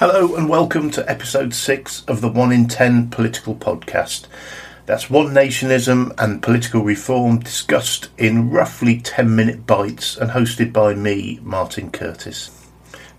Hello and welcome to episode 6 of the 1 in 10 political podcast. That's one nationism and political reform discussed in roughly 10 minute bites and hosted by me, Martin Curtis.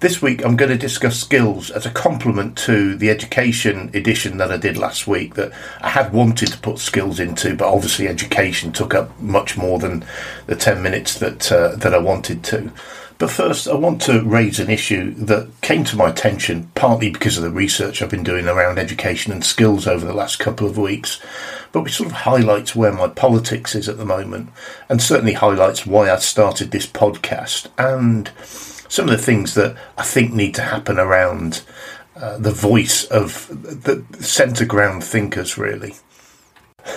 This week I'm going to discuss skills as a complement to the education edition that I did last week that I had wanted to put skills into, but obviously education took up much more than the 10 minutes that uh, that I wanted to. But first, I want to raise an issue that came to my attention partly because of the research I've been doing around education and skills over the last couple of weeks, but which sort of highlights where my politics is at the moment, and certainly highlights why I started this podcast and some of the things that I think need to happen around uh, the voice of the centre ground thinkers, really.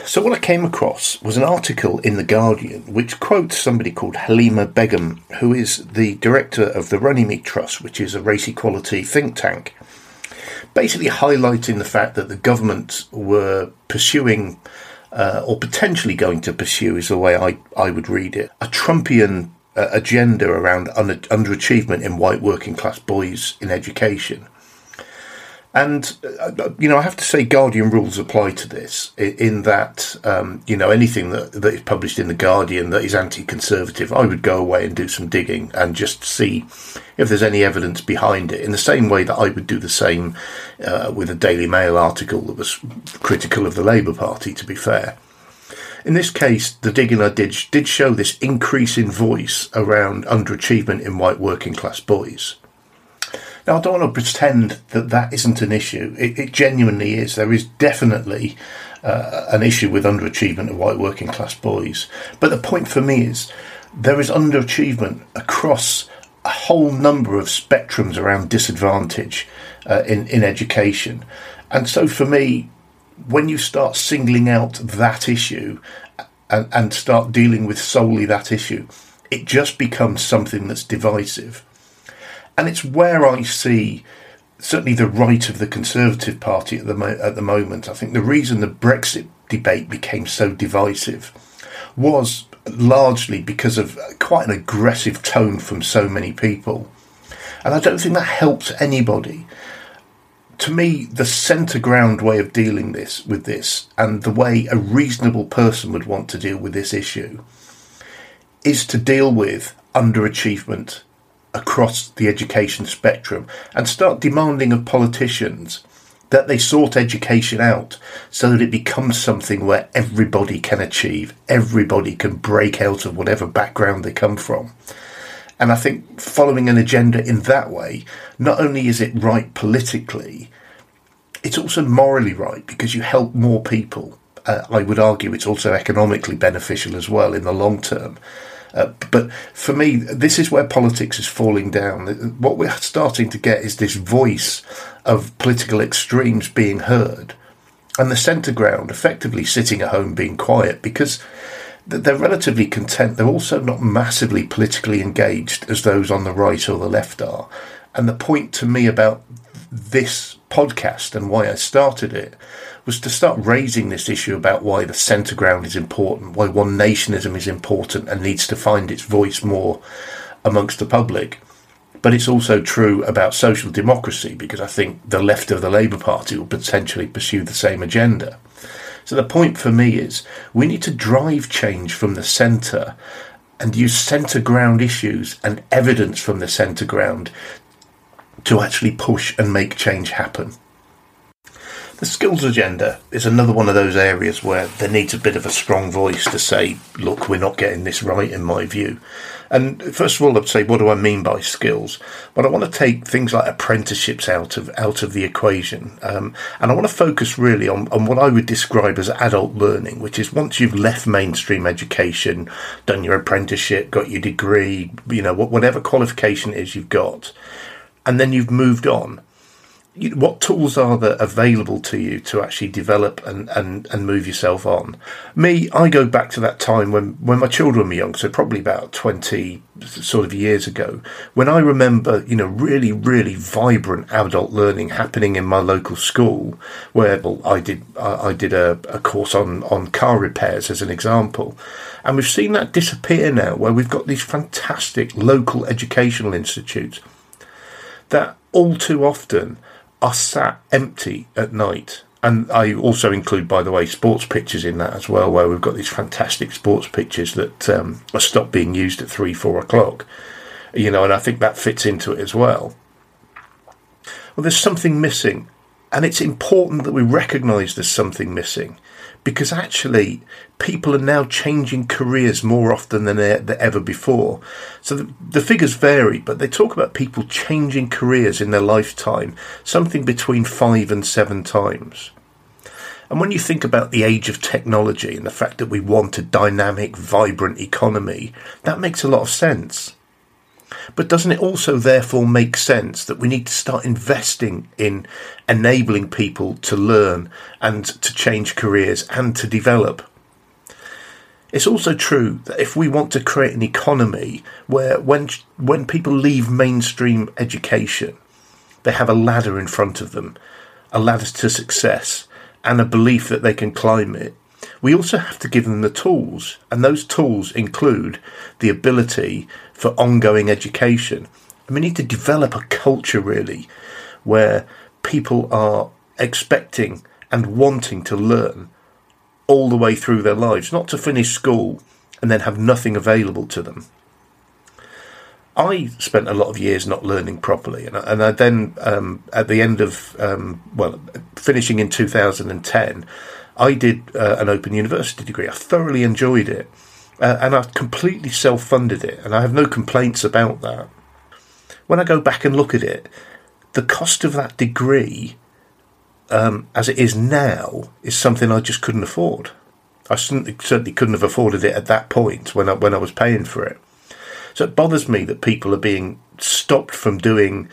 So, what I came across was an article in The Guardian which quotes somebody called Halima Begum, who is the director of the Runnymede Trust, which is a race equality think tank, basically highlighting the fact that the government were pursuing, uh, or potentially going to pursue, is the way I, I would read it, a Trumpian uh, agenda around under, underachievement in white working class boys in education and uh, you know, I have to say, Guardian rules apply to this in that um, you know anything that, that is published in the Guardian that is anti-conservative, I would go away and do some digging and just see if there's any evidence behind it. In the same way that I would do the same uh, with a Daily Mail article that was critical of the Labour Party. To be fair. In this case, the digging I did did show this increase in voice around underachievement in white working class boys. Now, I don't want to pretend that that isn't an issue. It, it genuinely is. There is definitely uh, an issue with underachievement of white working class boys. But the point for me is there is underachievement across a whole number of spectrums around disadvantage uh, in, in education. And so for me, when you start singling out that issue and, and start dealing with solely that issue, it just becomes something that's divisive and it's where I see certainly the right of the Conservative Party at the mo- at the moment. I think the reason the Brexit debate became so divisive was largely because of quite an aggressive tone from so many people, and I don't think that helps anybody. To me, the centre ground way of dealing this with this, and the way a reasonable person would want to deal with this issue, is to deal with underachievement across the education spectrum and start demanding of politicians that they sort education out so that it becomes something where everybody can achieve, everybody can break out of whatever background they come from. And I think following an agenda in that way, not only is it right politically, it's also morally right because you help more people. Uh, I would argue it's also economically beneficial as well in the long term. Uh, but for me, this is where politics is falling down. What we're starting to get is this voice of political extremes being heard, and the centre ground effectively sitting at home being quiet because they're relatively content. They're also not massively politically engaged as those on the right or the left are. And the point to me about this podcast and why I started it was to start raising this issue about why the centre ground is important, why one nationism is important and needs to find its voice more amongst the public. But it's also true about social democracy because I think the left of the Labour Party will potentially pursue the same agenda. So the point for me is we need to drive change from the centre and use centre ground issues and evidence from the centre ground to actually push and make change happen. The skills agenda is another one of those areas where there needs a bit of a strong voice to say, look, we're not getting this right, in my view. And first of all, I'd say, what do I mean by skills? But I want to take things like apprenticeships out of out of the equation, um, and I want to focus really on, on what I would describe as adult learning, which is once you've left mainstream education, done your apprenticeship, got your degree, you know, whatever qualification it is you've got, and then you've moved on what tools are there available to you to actually develop and, and, and move yourself on? Me, I go back to that time when, when my children were young, so probably about 20 sort of years ago, when I remember, you know, really, really vibrant adult learning happening in my local school, where well, I did I, I did a, a course on, on car repairs as an example. And we've seen that disappear now, where we've got these fantastic local educational institutes that all too often are sat empty at night. And I also include, by the way, sports pitches in that as well, where we've got these fantastic sports pitches that um, are stopped being used at three, four o'clock. You know, and I think that fits into it as well. Well, there's something missing, and it's important that we recognise there's something missing because actually people are now changing careers more often than ever before. So the, the, figures vary, but they talk about people changing careers in their lifetime, something between five and seven times. And when you think about the age of technology and the fact that we want a dynamic, vibrant economy, that makes a lot of sense. But doesn't it also therefore make sense that we need to start investing in enabling people to learn and to change careers and to develop? It's also true that if we want to create an economy where when when people leave mainstream education, they have a ladder in front of them, a ladder to success, and a belief that they can climb it, we also have to give them the tools, and those tools include the ability for ongoing education. And we need to develop a culture really where people are expecting and wanting to learn all the way through their lives, not to finish school and then have nothing available to them. I spent a lot of years not learning properly, and I, and I then, um, at the end of, um, well, finishing in 2010, I did uh, an open university degree. I thoroughly enjoyed it. Uh, and I completely self funded it, and I have no complaints about that. When I go back and look at it, the cost of that degree, um, as it is now, is something I just couldn't afford. I certainly couldn't have afforded it at that point when I, when I was paying for it. So it bothers me that people are being stopped from doing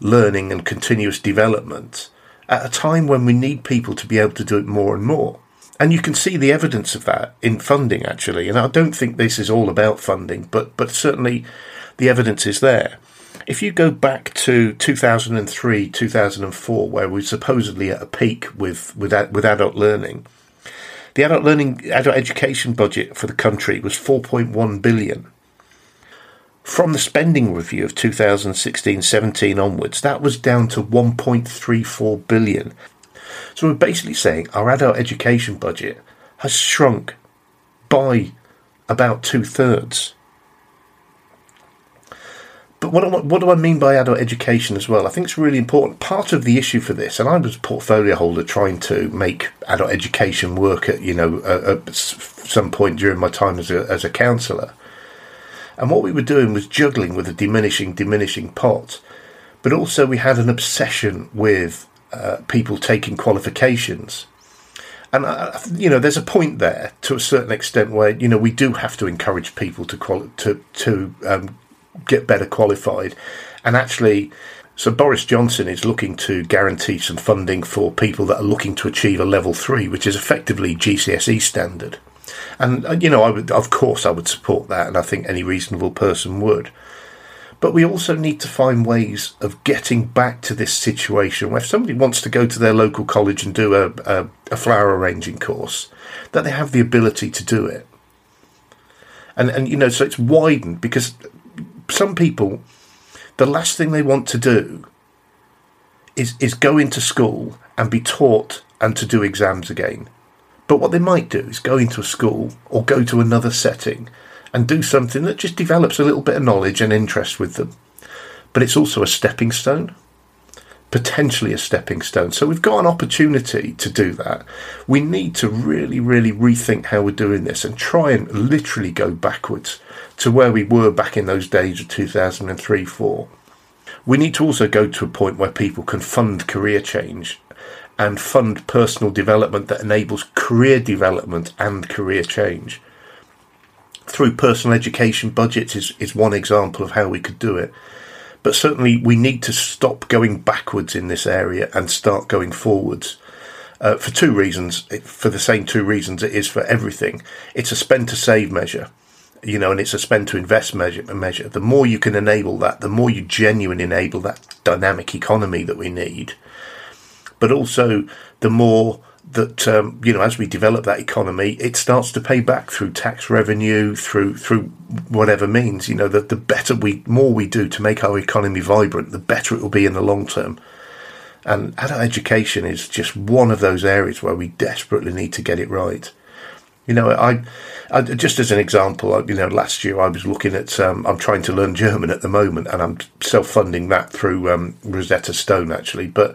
learning and continuous development at a time when we need people to be able to do it more and more. And you can see the evidence of that in funding, actually. And I don't think this is all about funding, but, but certainly the evidence is there. If you go back to 2003, 2004, where we're supposedly at a peak with, with, with adult learning, the adult learning, adult education budget for the country was 4.1 billion. From the spending review of 2016-17 onwards, that was down to 1.34 billion. So we're basically saying our adult education budget has shrunk by about two thirds. But what, what do I mean by adult education as well? I think it's really important. Part of the issue for this, and I was a portfolio holder trying to make adult education work at you know at some point during my time as a as a councillor, and what we were doing was juggling with a diminishing, diminishing pot. But also, we had an obsession with uh, people taking qualifications. And, you know, there's a point there to a certain extent where, you know, we do have to encourage people to, quali- to, to um, get better qualified. And actually, so Boris Johnson is looking to guarantee some funding for people that are looking to achieve a level three, which is effectively GCSE standard. And, uh, you know, I would, of course, I would support that, and I think any reasonable person would. But we also need to find ways of getting back to this situation where if somebody wants to go to their local college and do a, a, a flower arranging course, that they have the ability to do it. And, and, you know, so it's widened because some people, the last thing they want to do is, is go into school and be taught and to do exams again. But what they might do is go into a school or go to another setting and do something that just develops a little bit of knowledge and interest with them. But it's also a stepping stone, potentially a stepping stone. So we've got an opportunity to do that. We need to really, really rethink how we're doing this and try and literally go backwards to where we were back in those days of 2003 4. We need to also go to a point where people can fund career change and fund personal development that enables career development and career change. Through personal education budgets is, is one example of how we could do it. But certainly we need to stop going backwards in this area and start going forwards. Uh, for two reasons, for the same two reasons it is for everything. It's a spend to save measure, you know, and it's a spend to invest measure. Measure. The more you can enable that, the more you genuinely enable that dynamic economy that we need, but also the more that um, you know as we develop that economy, it starts to pay back through tax revenue, through through whatever means. You know that the better we, more we do to make our economy vibrant, the better it will be in the long term. And adult education is just one of those areas where we desperately need to get it right. You know, I, I just as an example, you know, last year I was looking at, um, I'm trying to learn German at the moment, and I'm self-funding that through um, Rosetta Stone actually, but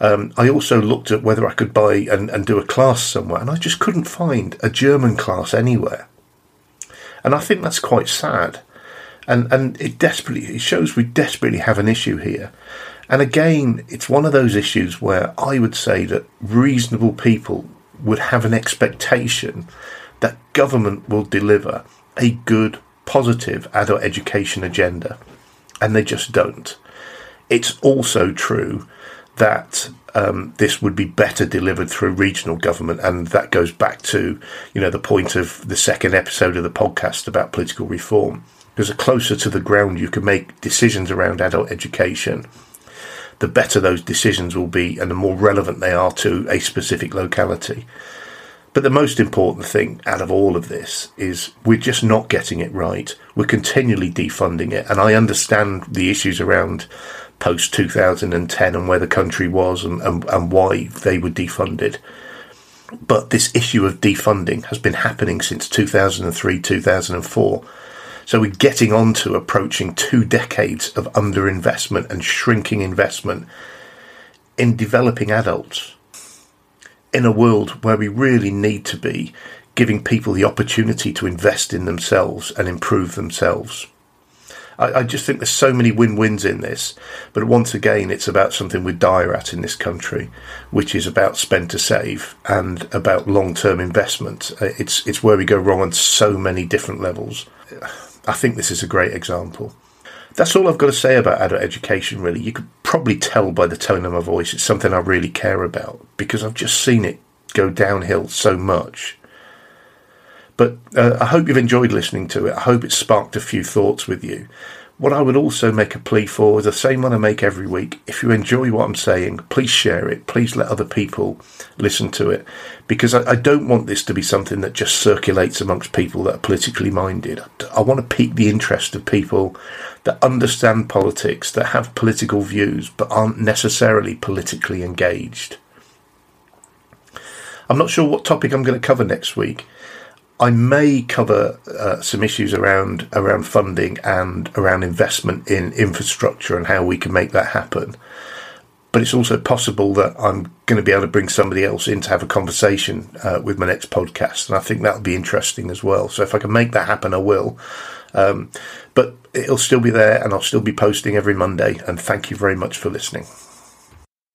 um, I also looked at whether I could buy and, and do a class somewhere, and I just couldn't find a German class anywhere. And I think that's quite sad. And and it desperately it shows we desperately have an issue here. And again, it's one of those issues where I would say that reasonable people would have an expectation that government will deliver a good, positive adult education agenda. And they just don't. It's also true that um, this would be better delivered through regional government, and that goes back to you know the point of the second episode of the podcast about political reform. Because the closer to the ground you can make decisions around adult education, the better those decisions will be, and the more relevant they are to a specific locality. But the most important thing out of all of this is we're just not getting it right. We're continually defunding it, and I understand the issues around post 2010 and where the country was and, and, and why they were defunded. But this issue of defunding has been happening since 2003, 2004. So we're getting on to approaching two decades of underinvestment and shrinking investment in developing adults in a world where we really need to be giving people the opportunity to invest in themselves and improve themselves. I, I just think there's so many win-wins in this. But once again, it's about something we're dire at in this country, which is about spend to save and about long-term investment. Uh, it's it's where we go wrong on so many different levels. I think this is a great example. That's all I've got to say about adult education, really. You could probably tell by the tone of my voice it's something I really care about because I've just seen it go downhill so much. But uh, I hope you've enjoyed listening to it. I hope it sparked a few thoughts with you. What I would also make a plea for is the same one I make every week. If you enjoy what I'm saying, please share it. Please let other people listen to it. Because I, I don't want this to be something that just circulates amongst people that are politically minded. I want to pique the interest of people that understand politics, that have political views, but aren't necessarily politically engaged. I'm not sure what topic I'm going to cover next week. I may cover uh, some issues around around funding and around investment in infrastructure and how we can make that happen. But it's also possible that I'm going to be able to bring somebody else in to have a conversation uh, with my next podcast, and I think that'll be interesting as well. So if I can make that happen, I will. Um, but it'll still be there, and I'll still be posting every Monday. And thank you very much for listening.